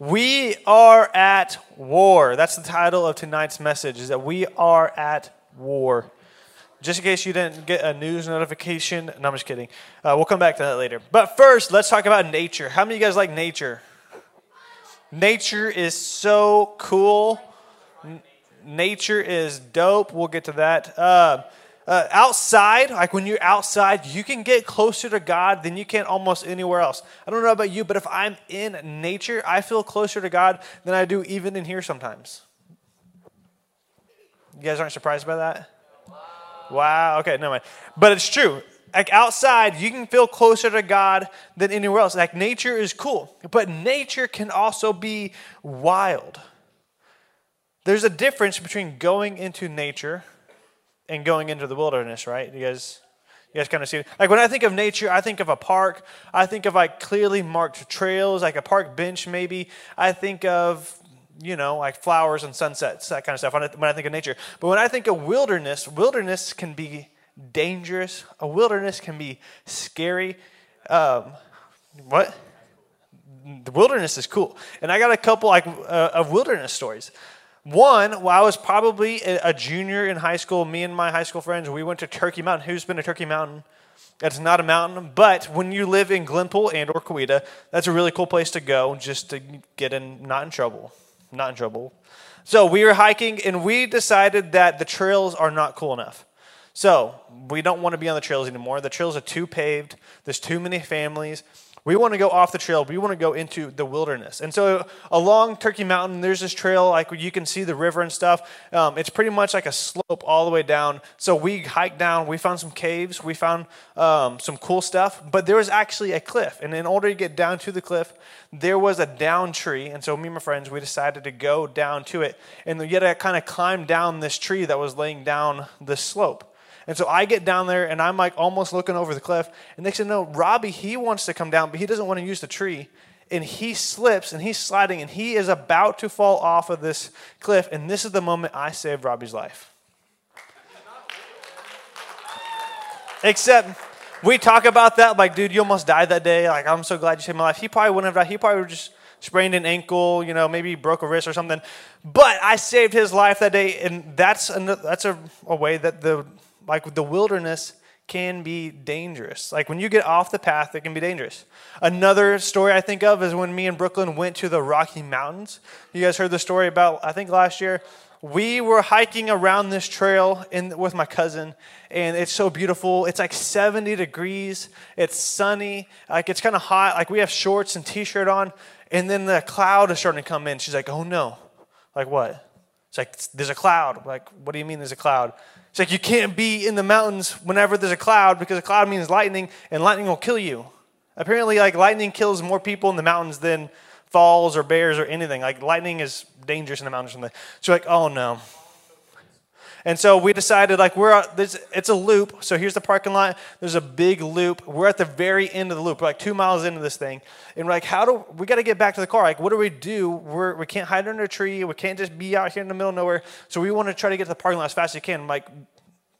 We are at war. That's the title of tonight's message, is that we are at war. Just in case you didn't get a news notification, no, I'm just kidding. Uh, we'll come back to that later. But first, let's talk about nature. How many of you guys like nature? Nature is so cool. N- nature is dope. We'll get to that. Uh, uh, outside, like when you're outside, you can get closer to God than you can almost anywhere else. I don't know about you, but if I'm in nature, I feel closer to God than I do even in here sometimes. You guys aren't surprised by that? Wow. Okay, no mind. But it's true. Like outside, you can feel closer to God than anywhere else. Like nature is cool, but nature can also be wild. There's a difference between going into nature and going into the wilderness, right? You guys, you guys kind of see it. Like when I think of nature, I think of a park. I think of like clearly marked trails, like a park bench, maybe. I think of you know, like flowers and sunsets, that kind of stuff when I think of nature. But when I think of wilderness, wilderness can be dangerous. A wilderness can be scary. Um, what? The wilderness is cool. And I got a couple like uh, of wilderness stories. One, well, I was probably a junior in high school, me and my high school friends, we went to Turkey Mountain. Who's been to Turkey Mountain? That's not a mountain, but when you live in Glenpool and or Coweta, that's a really cool place to go just to get in, not in trouble, not in trouble. So we were hiking and we decided that the trails are not cool enough. So we don't want to be on the trails anymore. The trails are too paved. There's too many families. We want to go off the trail. We want to go into the wilderness. And so along Turkey Mountain, there's this trail, like you can see the river and stuff. Um, it's pretty much like a slope all the way down. So we hiked down. We found some caves. We found um, some cool stuff. But there was actually a cliff. And in order to get down to the cliff, there was a down tree. And so me and my friends, we decided to go down to it. And had to kind of climb down this tree that was laying down the slope. And so I get down there and I'm like almost looking over the cliff. And they said, No, Robbie, he wants to come down, but he doesn't want to use the tree. And he slips and he's sliding and he is about to fall off of this cliff. And this is the moment I saved Robbie's life. Except we talk about that like, dude, you almost died that day. Like, I'm so glad you saved my life. He probably wouldn't have died. He probably would just sprained an ankle, you know, maybe broke a wrist or something. But I saved his life that day, and that's that's a, a way that the like the wilderness can be dangerous. Like when you get off the path, it can be dangerous. Another story I think of is when me and Brooklyn went to the Rocky Mountains. You guys heard the story about, I think last year, we were hiking around this trail in, with my cousin, and it's so beautiful. It's like 70 degrees. It's sunny. Like it's kind of hot. Like we have shorts and t-shirt on, and then the cloud is starting to come in. She's like, "Oh no!" Like what? It's like there's a cloud. Like what do you mean there's a cloud? It's like you can't be in the mountains whenever there's a cloud because a cloud means lightning and lightning will kill you. Apparently, like lightning kills more people in the mountains than falls or bears or anything. Like lightning is dangerous in the mountains. So like, oh no. And so we decided like we're this, it's a loop. So here's the parking lot. There's a big loop. We're at the very end of the loop. We're like two miles into this thing, and we're like, how do we got to get back to the car? Like, what do we do? We're we can't hide under a tree. We can't just be out here in the middle of nowhere. So we want to try to get to the parking lot as fast as we can. I'm like,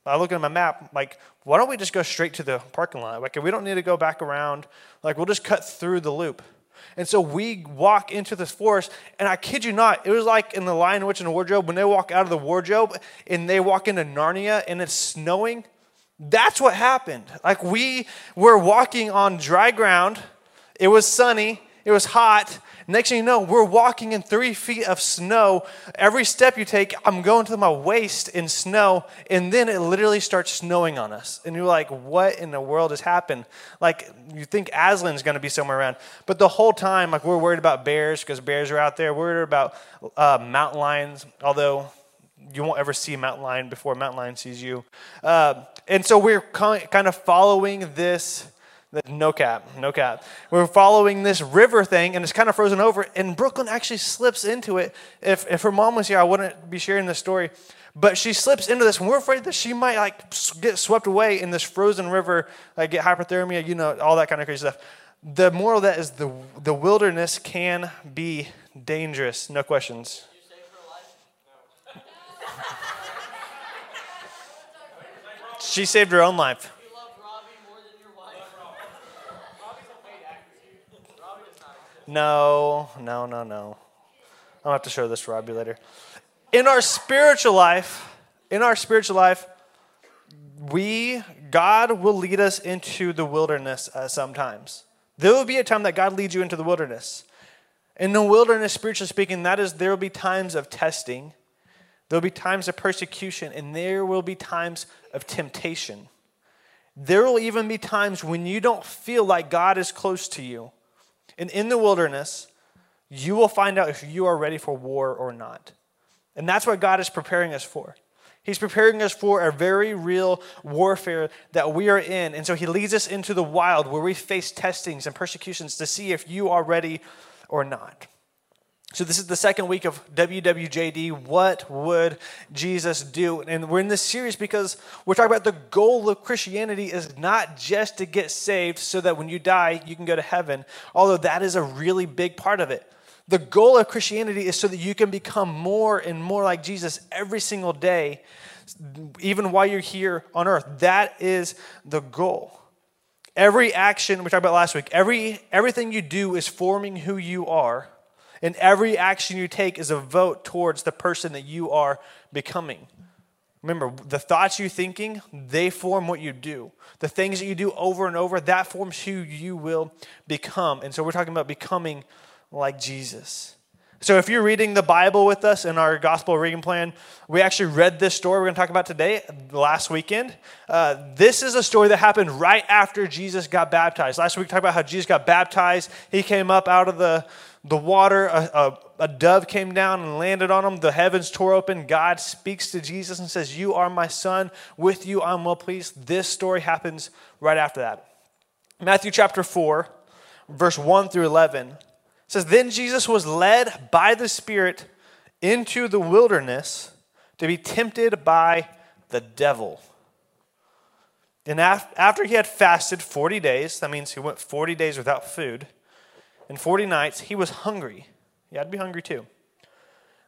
I look at my map. Like, why don't we just go straight to the parking lot? Like, we don't need to go back around. Like, we'll just cut through the loop. And so we walk into this forest, and I kid you not, it was like in The Lion, Witch, and the Wardrobe when they walk out of the wardrobe and they walk into Narnia and it's snowing. That's what happened. Like we were walking on dry ground, it was sunny, it was hot, Next thing you know, we're walking in three feet of snow. Every step you take, I'm going to my waist in snow, and then it literally starts snowing on us. And you're like, what in the world has happened? Like, you think Aslan's going to be somewhere around. But the whole time, like, we're worried about bears because bears are out there. We're worried about uh, mountain lions, although you won't ever see a mountain lion before a mountain lion sees you. Uh, and so we're kind of following this no cap, no cap. We're following this river thing and it's kind of frozen over, and Brooklyn actually slips into it. If, if her mom was here, I wouldn't be sharing this story. But she slips into this, and we're afraid that she might like get swept away in this frozen river, like get hypothermia, you know, all that kind of crazy stuff. The moral of that is the, the wilderness can be dangerous, no questions. Saved her life. she saved her own life. No, no, no, no. I'll have to show this to Robbie later. In our spiritual life, in our spiritual life, we, God will lead us into the wilderness uh, sometimes. There will be a time that God leads you into the wilderness. In the wilderness, spiritually speaking, that is, there will be times of testing, there will be times of persecution, and there will be times of temptation. There will even be times when you don't feel like God is close to you. And in the wilderness, you will find out if you are ready for war or not. And that's what God is preparing us for. He's preparing us for a very real warfare that we are in. And so he leads us into the wild where we face testings and persecutions to see if you are ready or not. So, this is the second week of WWJD. What would Jesus do? And we're in this series because we're talking about the goal of Christianity is not just to get saved so that when you die, you can go to heaven, although that is a really big part of it. The goal of Christianity is so that you can become more and more like Jesus every single day, even while you're here on earth. That is the goal. Every action, we talked about last week, every, everything you do is forming who you are and every action you take is a vote towards the person that you are becoming. Remember, the thoughts you're thinking, they form what you do. The things that you do over and over, that forms who you will become. And so we're talking about becoming like Jesus. So if you're reading the Bible with us in our gospel reading plan, we actually read this story we're going to talk about today, last weekend. Uh, this is a story that happened right after Jesus got baptized. Last week we talked about how Jesus got baptized. He came up out of the the water, a, a, a, dove came down and landed on him. The heavens tore open. God speaks to Jesus and says, You are my son. With you I'm well pleased. This story happens right after that. Matthew chapter 4, verse 1 through 11 says, Then Jesus was led by the Spirit into the wilderness to be tempted by the devil. And after he had fasted 40 days, that means he went 40 days without food and 40 nights, he was hungry. Had to be hungry too.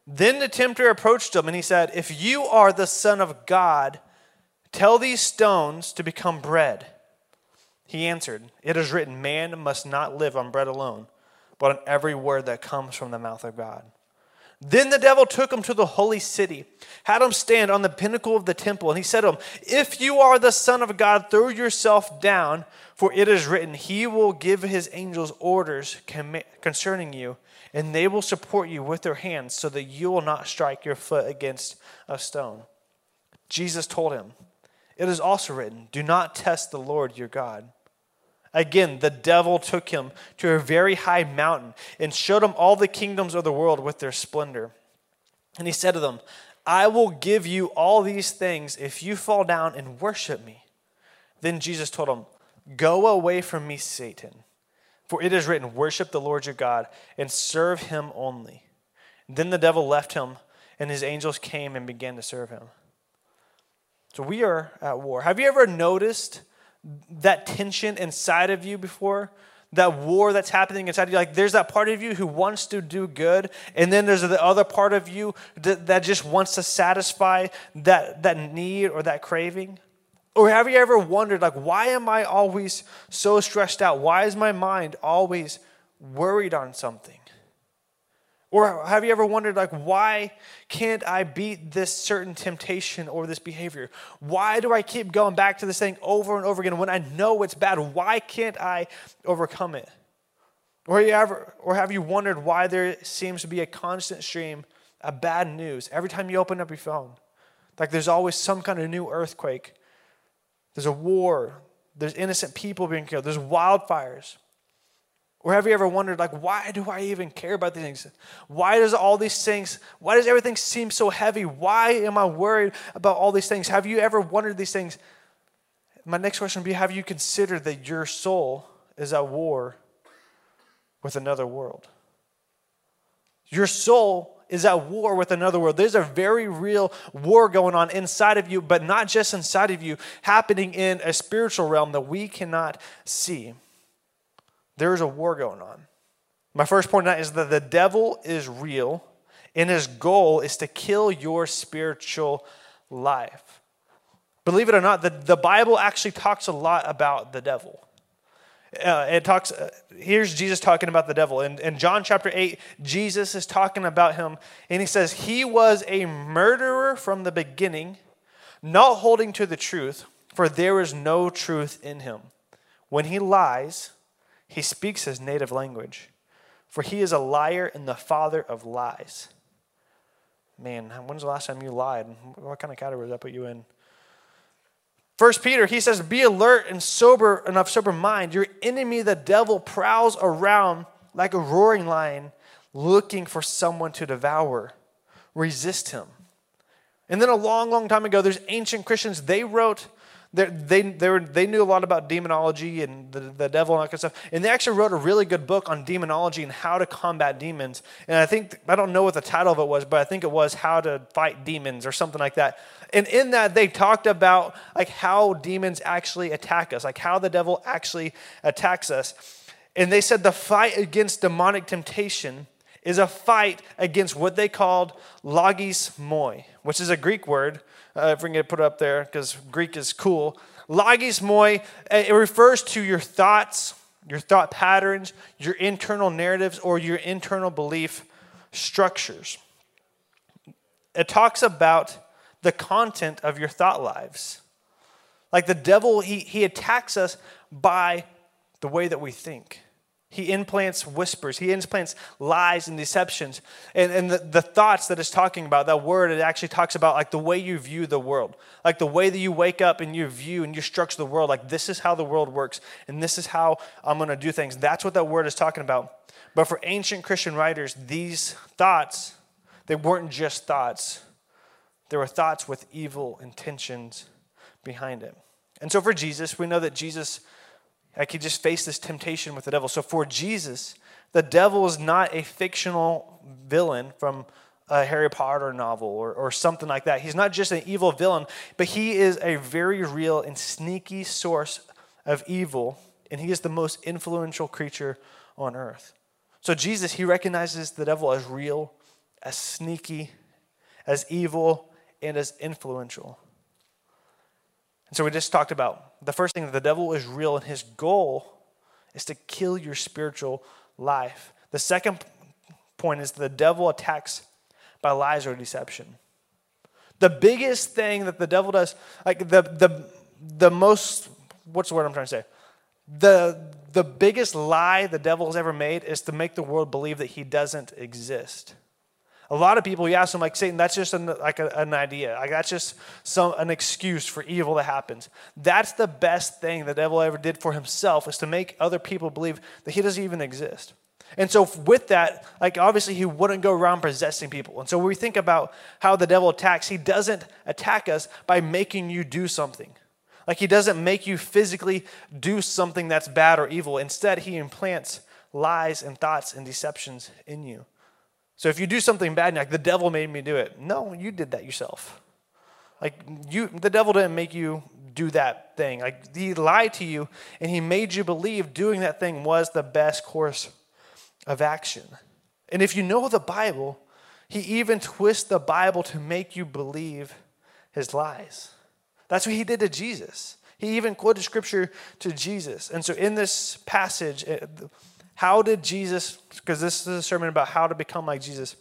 Then the tempter approached him and he said, If you are the Son of God, tell these stones to become bread. He answered, It is written, Man must not live on bread alone, but on every word that comes from the mouth of God. Then the devil took him to the holy city, had him stand on the pinnacle of the temple, and he said to him, If you are the Son of God, throw yourself down, for it is written, He will give His angels orders concerning you, and they will support you with their hands, so that you will not strike your foot against a stone. Jesus told him, It is also written, Do not test the Lord your God. Again, the devil took him to a very high mountain and showed him all the kingdoms of the world with their splendor. And he said to them, I will give you all these things if you fall down and worship me. Then Jesus told him, Go away from me, Satan, for it is written, Worship the Lord your God and serve him only. then the devil left him, and his angels came and began to serve him. So we are at war. Have you ever noticed? That tension inside of you before? That war that's happening inside of you? Like, there's that part of you who wants to do good, and then there's the other part of you that, that just wants to satisfy that, that need or that craving. Or have you ever wondered, like, why am I always so stressed out? Why is my mind always worried on something? Or have you ever wondered, like, why can't I beat this certain temptation or this behavior? Why do I keep going back to this thing over and over again when I know it's bad? Why can't I overcome it? Or, you ever, or have you wondered why there seems to be a constant stream of bad news every time you open up your phone? Like there's always some kind of new earthquake, there's a war, there's innocent people being killed, there's wildfires. Or have you ever wondered, like, why do I even care about these things? Why does all these things, why does everything seem so heavy? Why am I worried about all these things? Have you ever wondered these things? My next question would be Have you considered that your soul is at war with another world? Your soul is at war with another world. There's a very real war going on inside of you, but not just inside of you, happening in a spiritual realm that we cannot see. There's a war going on. My first point tonight is that the devil is real, and his goal is to kill your spiritual life. Believe it or not, the, the Bible actually talks a lot about the devil. Uh, it talks, uh, here's Jesus talking about the devil. In, in John chapter 8, Jesus is talking about him, and he says, He was a murderer from the beginning, not holding to the truth, for there is no truth in him. When he lies, he speaks his native language, for he is a liar and the father of lies. Man, when's the last time you lied? What kind of category does that put you in? First Peter, he says, Be alert and sober and of sober mind. Your enemy, the devil, prowls around like a roaring lion, looking for someone to devour. Resist him. And then a long, long time ago, there's ancient Christians, they wrote they, they, they, were, they knew a lot about demonology and the, the devil and that kind of stuff. And they actually wrote a really good book on demonology and how to combat demons. And I think, I don't know what the title of it was, but I think it was How to Fight Demons or something like that. And in that, they talked about like how demons actually attack us, like how the devil actually attacks us. And they said the fight against demonic temptation is a fight against what they called logismoi, which is a Greek word uh, if we can put it up there, because Greek is cool. Logismoi, uh, it refers to your thoughts, your thought patterns, your internal narratives, or your internal belief structures. It talks about the content of your thought lives. Like the devil, he, he attacks us by the way that we think. He implants whispers, he implants lies and deceptions. And, and the, the thoughts that it's talking about, that word, it actually talks about like the way you view the world. Like the way that you wake up and you view and you structure the world. Like this is how the world works and this is how I'm going to do things. That's what that word is talking about. But for ancient Christian writers, these thoughts, they weren't just thoughts, they were thoughts with evil intentions behind it. And so for Jesus, we know that Jesus like he just faced this temptation with the devil. So for Jesus, the devil is not a fictional villain from a Harry Potter novel or, or something like that. He's not just an evil villain, but he is a very real and sneaky source of evil, and he is the most influential creature on earth. So Jesus, he recognizes the devil as real, as sneaky, as evil, and as influential. And so we just talked about the first thing that the devil is real and his goal is to kill your spiritual life. The second point is the devil attacks by lies or deception. The biggest thing that the devil does, like the the the most what's the word I'm trying to say? The the biggest lie the devil has ever made is to make the world believe that he doesn't exist. A lot of people, you ask them, like, Satan, that's just an, like a, an idea. Like, that's just some, an excuse for evil that happens. That's the best thing the devil ever did for himself is to make other people believe that he doesn't even exist. And so, with that, like obviously, he wouldn't go around possessing people. And so, when we think about how the devil attacks, he doesn't attack us by making you do something. Like, he doesn't make you physically do something that's bad or evil. Instead, he implants lies and thoughts and deceptions in you. So if you do something bad, like the devil made me do it, no, you did that yourself. Like you, the devil didn't make you do that thing. Like he lied to you, and he made you believe doing that thing was the best course of action. And if you know the Bible, he even twists the Bible to make you believe his lies. That's what he did to Jesus. He even quoted scripture to Jesus. And so in this passage, how did Jesus, because this is a sermon about how to become like Jesus,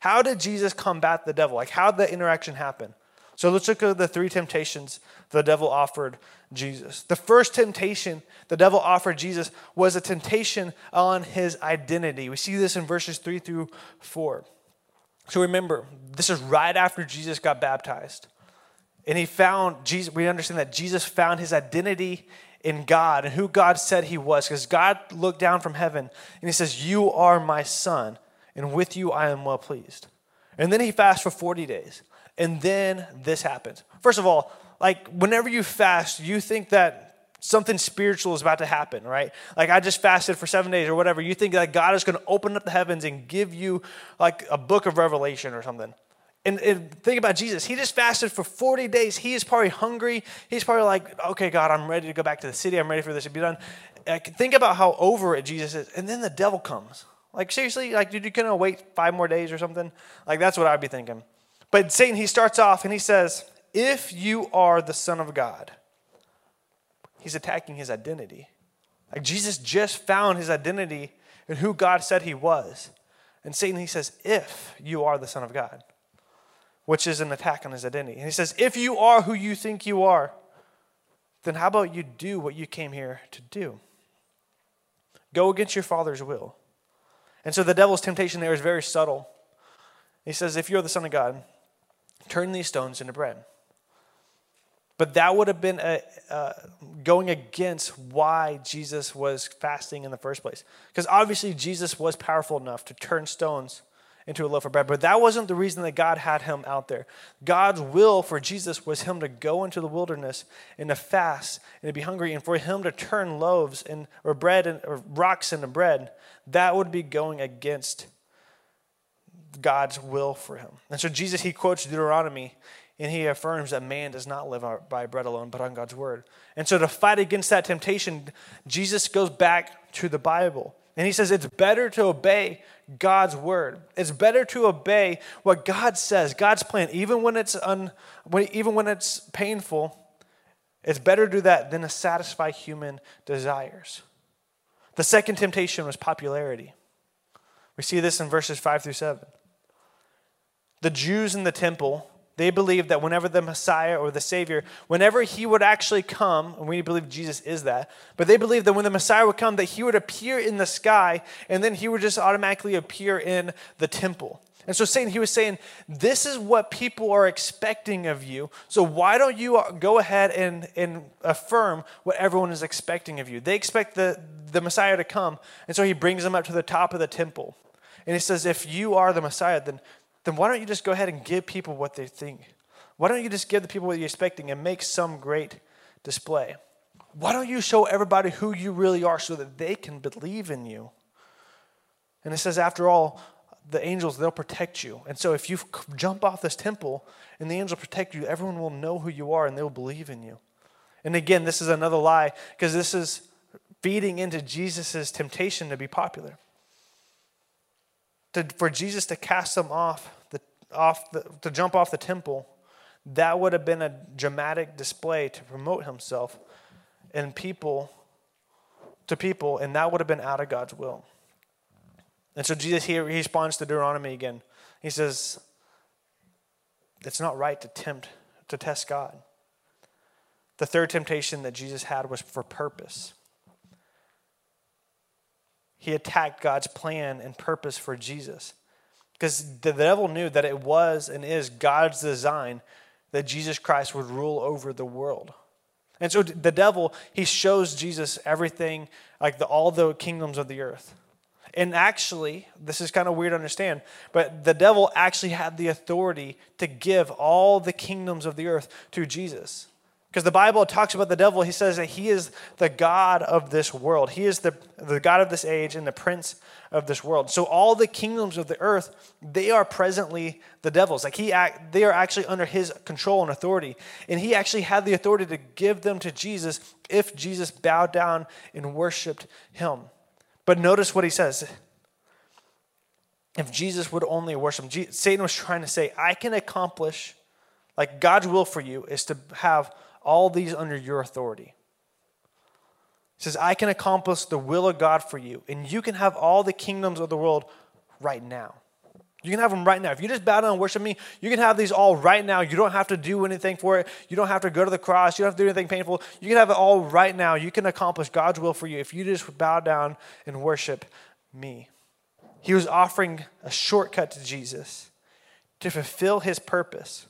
how did Jesus combat the devil? Like, how did that interaction happen? So let's look at the three temptations the devil offered Jesus. The first temptation the devil offered Jesus was a temptation on his identity. We see this in verses three through four. So remember, this is right after Jesus got baptized. And he found Jesus, we understand that Jesus found his identity in God and who God said he was. Because God looked down from heaven and he says, You are my son, and with you I am well pleased. And then he fasts for 40 days. And then this happens. First of all, like whenever you fast, you think that something spiritual is about to happen, right? Like I just fasted for seven days or whatever. You think that God is going to open up the heavens and give you like a book of Revelation or something. And, and, think about Jesus. He just fasted for 40 days. He is probably hungry. He's probably like, okay, God, I'm ready to go back to the city. I'm ready for this to be done. Think about how over it Jesus is. And then the devil comes. Like, seriously, like, did you of wait five more days or something? Like, that's what I'd be thinking. But Satan, he starts off and he says, if you are the Son of God, he's attacking his identity. Like Jesus just found his identity in who God said he was. And Satan, he says, if you are the Son of God, which is an attack on his identity. And he says, if you are who you think you are, then how about you do what you came here to do? Go against your Father's will. And so the devil's temptation there is very subtle. He says, if you're the Son of God, turn these stones into bread. But that would have been a, uh, going against why Jesus was fasting in the first place. Because obviously, Jesus was powerful enough to turn stones into a loaf of bread. But that wasn't the reason that God had him out there. God's will for Jesus was him to go into the wilderness and to fast and to be hungry, and for him to turn loaves and or bread and or rocks into bread. That would be going against God's will for him. And so Jesus he quotes Deuteronomy and he affirms that man does not live by bread alone, but on God's word. And so, to fight against that temptation, Jesus goes back to the Bible. And he says it's better to obey God's word. It's better to obey what God says, God's plan, even when it's un, even when it's painful. It's better to do that than to satisfy human desires. The second temptation was popularity. We see this in verses 5 through 7. The Jews in the temple they believed that whenever the Messiah or the Savior, whenever he would actually come, and we believe Jesus is that, but they believed that when the Messiah would come, that he would appear in the sky and then he would just automatically appear in the temple. And so Satan, he was saying, this is what people are expecting of you. So why don't you uh, go ahead and, and affirm what everyone is expecting of you? They expect the, the Messiah to come. And so he brings them up to the top of the temple. And he says, if you are the Messiah, then then why don't you just go ahead and give people what they think? Why don't you just give the people what you're expecting and make some great display? Why don't you show everybody who you really are so that they can believe in you? And it says, after all, the angels, they'll protect you. And so if you jump off this temple and the angels protect you, everyone will know who you are and they'll believe in you. And again, this is another lie because this is feeding into Jesus' temptation to be popular to, for Jesus to cast them off, the, off the, to jump off the temple, that would have been a dramatic display to promote himself and people to people, and that would have been out of God's will. And so Jesus here he responds to Deuteronomy again. He says, It's not right to tempt, to test God. The third temptation that Jesus had was for purpose he attacked God's plan and purpose for Jesus. Because the devil knew that it was and is God's design that Jesus Christ would rule over the world. And so the devil, he shows Jesus everything, like the, all the kingdoms of the earth. And actually, this is kind of weird to understand, but the devil actually had the authority to give all the kingdoms of the earth to Jesus. Because the Bible talks about the devil, he says that he is the God of this world. He is the, the God of this age and the prince of this world. So all the kingdoms of the earth, they are presently the devil's. Like he act, they are actually under his control and authority. And he actually had the authority to give them to Jesus if Jesus bowed down and worshiped him. But notice what he says. If Jesus would only worship him, Satan was trying to say, I can accomplish, like God's will for you is to have all these under your authority. He says, I can accomplish the will of God for you, and you can have all the kingdoms of the world right now. You can have them right now. If you just bow down and worship me, you can have these all right now. You don't have to do anything for it. You don't have to go to the cross. You don't have to do anything painful. You can have it all right now. You can accomplish God's will for you if you just bow down and worship me. He was offering a shortcut to Jesus to fulfill his purpose.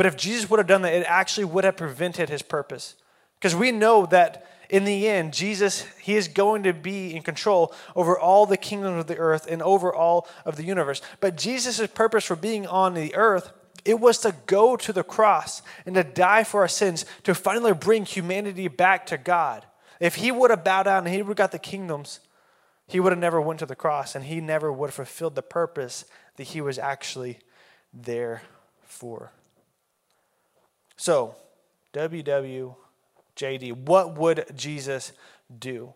But if Jesus would have done that, it actually would have prevented his purpose. Because we know that in the end, Jesus, he is going to be in control over all the kingdoms of the earth and over all of the universe. But Jesus' purpose for being on the earth, it was to go to the cross and to die for our sins to finally bring humanity back to God. If he would have bowed down and he would have got the kingdoms, he would have never went to the cross and he never would have fulfilled the purpose that he was actually there for. So, WWJD, what would Jesus do?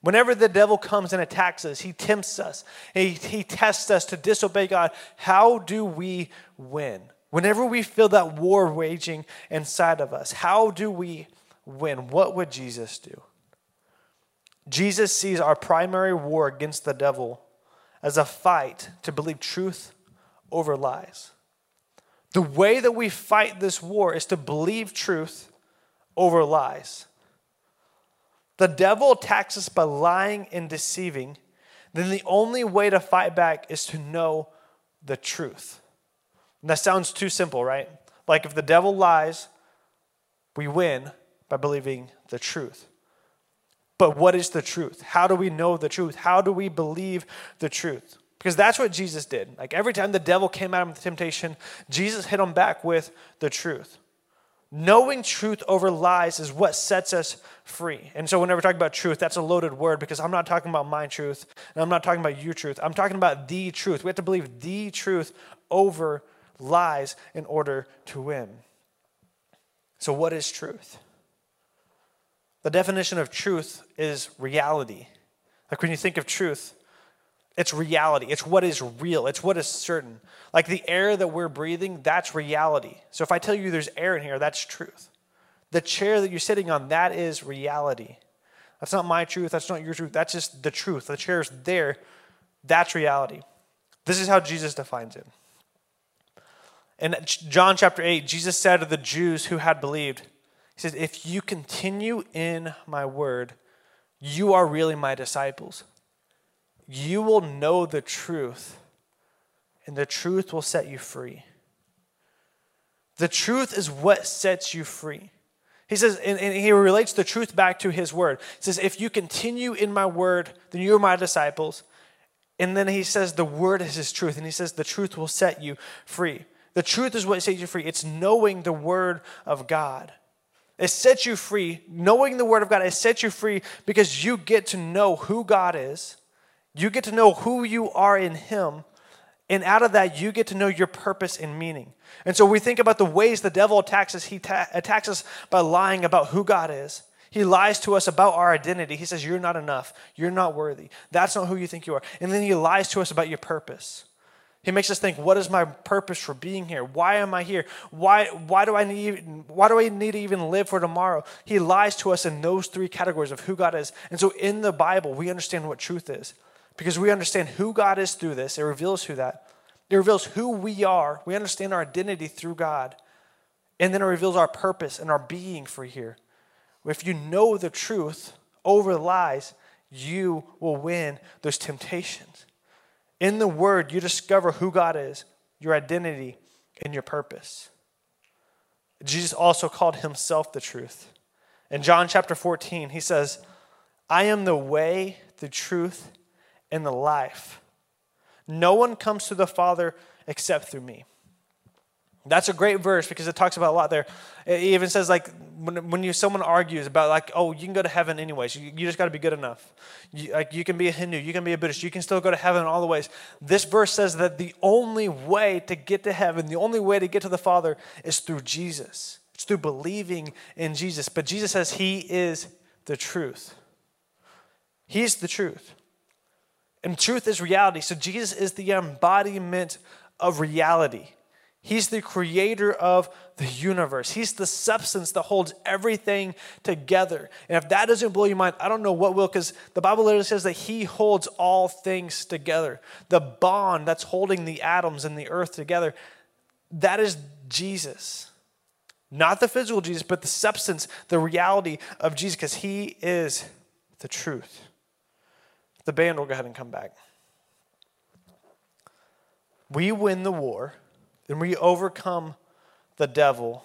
Whenever the devil comes and attacks us, he tempts us, he, he tests us to disobey God. How do we win? Whenever we feel that war waging inside of us, how do we win? What would Jesus do? Jesus sees our primary war against the devil as a fight to believe truth over lies. The way that we fight this war is to believe truth over lies. The devil attacks us by lying and deceiving. Then the only way to fight back is to know the truth. And that sounds too simple, right? Like if the devil lies, we win by believing the truth. But what is the truth? How do we know the truth? How do we believe the truth? Because that's what Jesus did. Like every time the devil came at him with temptation, Jesus hit him back with the truth. Knowing truth over lies is what sets us free. And so, whenever we talk about truth, that's a loaded word because I'm not talking about my truth and I'm not talking about your truth. I'm talking about the truth. We have to believe the truth over lies in order to win. So, what is truth? The definition of truth is reality. Like when you think of truth, it's reality. It's what is real. It's what is certain. Like the air that we're breathing, that's reality. So if I tell you there's air in here, that's truth. The chair that you're sitting on, that is reality. That's not my truth. That's not your truth. That's just the truth. The chair is there. That's reality. This is how Jesus defines it. In John chapter 8, Jesus said to the Jews who had believed, he says, If you continue in my word, you are really my disciples. You will know the truth, and the truth will set you free. The truth is what sets you free. He says, and, and, he relates the truth back to his word. He says, If you continue in my word, then you are my disciples. And then he says, The word is his truth. And he says, The truth will set you free. The truth is what sets you free. It's knowing the word of God. It sets you free. Knowing the Word of God, it sets you free because you get to know who God is. You get to know who you are in Him. And out of that, you get to know your purpose and meaning. And so we think about the ways the devil attacks us. He ta- attacks us by lying about who God is. He lies to us about our identity. He says, You're not enough. You're not worthy. That's not who you think you are. And then he lies to us about your purpose. He makes us think, what is my purpose for being here? Why am I here? Why, why, do I need, why do I need to even live for tomorrow? He lies to us in those three categories of who God is. And so in the Bible, we understand what truth is because we understand who God is through this. It reveals who that. It reveals who we are. We understand our identity through God. And then it reveals our purpose and our being for here. If you know the truth over the lies, you will win those temptations. In the Word, you discover who God is, your identity, and your purpose. Jesus also called himself the truth. In John chapter 14, he says, I am the way, the truth, and the life. No one comes to the Father except through me. That's a great verse because it talks about a lot there. It even says like when, when you someone argues about like oh you can go to heaven anyways you, you just got to be good enough you, like you can be a Hindu you can be a Buddhist you can still go to heaven all the ways. This verse says that the only way to get to heaven the only way to get to the Father is through Jesus. It's through believing in Jesus. But Jesus says He is the truth. He's the truth. And truth is reality. So Jesus is the embodiment of reality. He's the creator of the universe. He's the substance that holds everything together. And if that doesn't blow your mind, I don't know what will, because the Bible literally says that He holds all things together. The bond that's holding the atoms and the earth together, that is Jesus. Not the physical Jesus, but the substance, the reality of Jesus, because He is the truth. The band will go ahead and come back. We win the war and we overcome the devil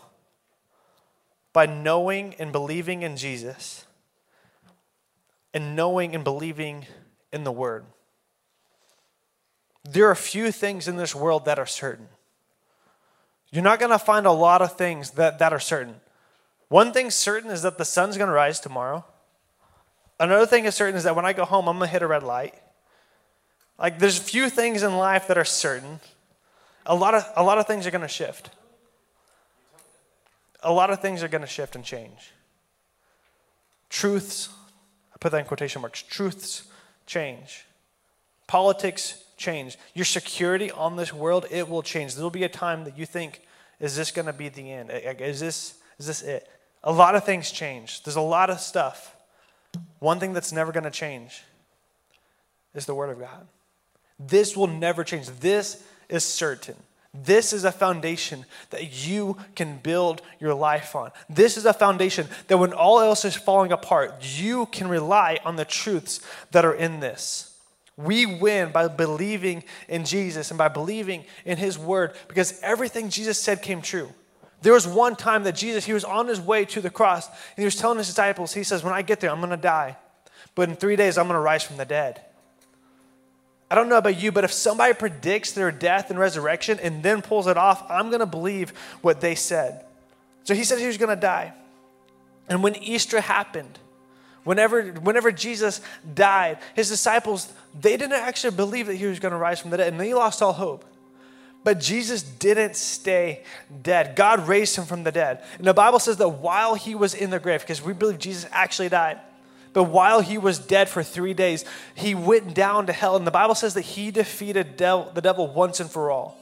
by knowing and believing in Jesus and knowing and believing in the Word. There are few things in this world that are certain. You're not going to find a lot of things that, that are certain. One thing certain is that the sun's going to rise tomorrow. Another thing is certain is that when I go home, I'm going to hit a red light. Like, there's a few things in life that are certain a lot of, a lot of things are going to shift. A lot of things are going to shift and change. Truths, I put that in quotation marks, truths change. Politics change. Your security on this world, it will change. There'll be a time that you think, is this going to be the end? Is this, is this it? A lot of things change. There's a lot of stuff. One thing that's never going to change is the Word of God. This will never change. This is certain. This is a foundation that you can build your life on. This is a foundation that when all else is falling apart, you can rely on the truths that are in this. We win by believing in Jesus and by believing in His Word because everything Jesus said came true. There was one time that Jesus, he was on his way to the cross, and he was telling his disciples, he says, When I get there, I'm going to die. But in three days, I'm going to rise from the dead. I don't know about you, but if somebody predicts their death and resurrection and then pulls it off, I'm going to believe what they said. So he said he was going to die. And when Easter happened, whenever, whenever Jesus died, his disciples, they didn't actually believe that he was going to rise from the dead, and they lost all hope. But Jesus didn't stay dead. God raised him from the dead. And the Bible says that while he was in the grave, because we believe Jesus actually died, but while he was dead for three days, he went down to hell. And the Bible says that he defeated devil, the devil once and for all.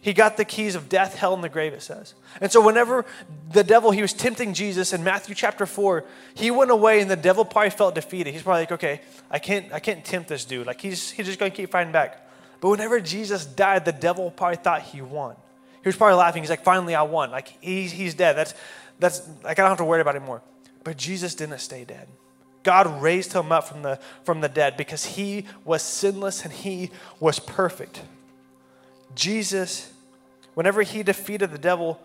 He got the keys of death, hell, and the grave, it says. And so, whenever the devil, he was tempting Jesus in Matthew chapter 4, he went away and the devil probably felt defeated. He's probably like, okay, I can't, I can't tempt this dude. Like, he's, he's just going to keep fighting back. But whenever Jesus died, the devil probably thought he won. He was probably laughing. He's like, finally, I won. Like, he's, he's dead. That's, that's, like, I don't have to worry about it anymore. But Jesus didn't stay dead. God raised him up from the, from the dead because he was sinless and he was perfect. Jesus, whenever he defeated the devil,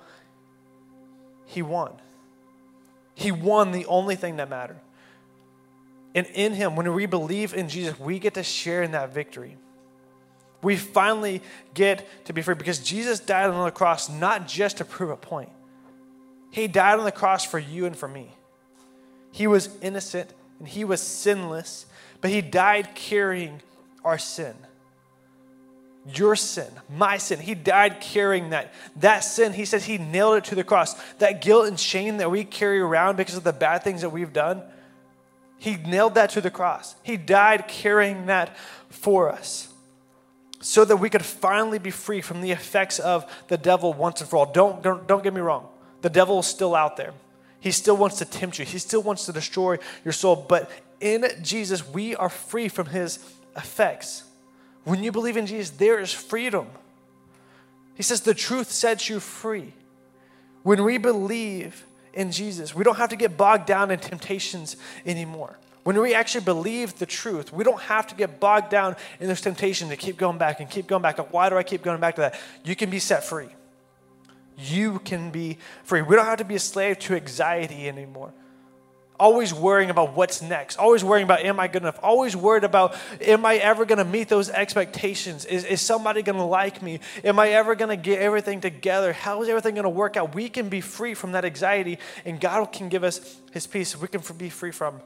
he won. He won the only thing that mattered. And in him, when we believe in Jesus, we get to share in that victory. We finally get to be free because Jesus died on the cross not just to prove a point, He died on the cross for you and for me. He was innocent and he was sinless, but he died carrying our sin. Your sin, my sin. He died carrying that. That sin, he says he nailed it to the cross. That guilt and shame that we carry around because of the bad things that we've done, he nailed that to the cross. He died carrying that for us so that we could finally be free from the effects of the devil once and for all. Don't, don't, don't get me wrong. The devil is still out there. He still wants to tempt you, he still wants to destroy your soul. But in Jesus, we are free from his effects. When you believe in Jesus, there is freedom. He says the truth sets you free. When we believe in Jesus, we don't have to get bogged down in temptations anymore. When we actually believe the truth, we don't have to get bogged down in this temptation to keep going back and keep going back. Why do I keep going back to that? You can be set free you can be free. We don't have to be a slave to anxiety anymore. Always worrying about what's next. Always worrying about, am I good enough? Always worried about, am I ever going to meet those expectations? Is, is somebody going to like me? Am I ever going to get everything together? How is everything going to work out? We can be free from that anxiety, and God can give us His peace. We can be free from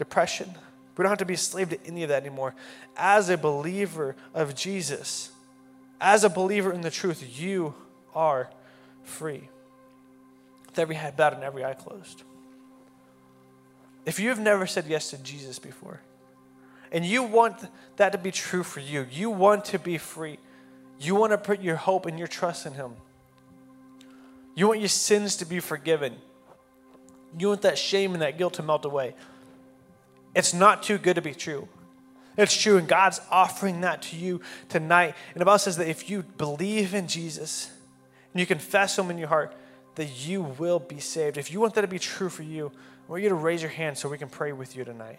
depression. We don't have to be a slave to any of that anymore. As a believer of Jesus, as a believer in the truth, you are free. With every head bowed and every eye closed. If you have never said yes to Jesus before, and you want that to be true for you, you want to be free, you want to put your hope and your trust in Him, you want your sins to be forgiven, you want that shame and that guilt to melt away. It's not too good to be true. It's true, and God's offering that to you tonight. And the Bible says that if you believe in Jesus, and you confess Him in your heart, that you will be saved. If you want that to be true for you, I want you to raise your hand so we can pray with you tonight.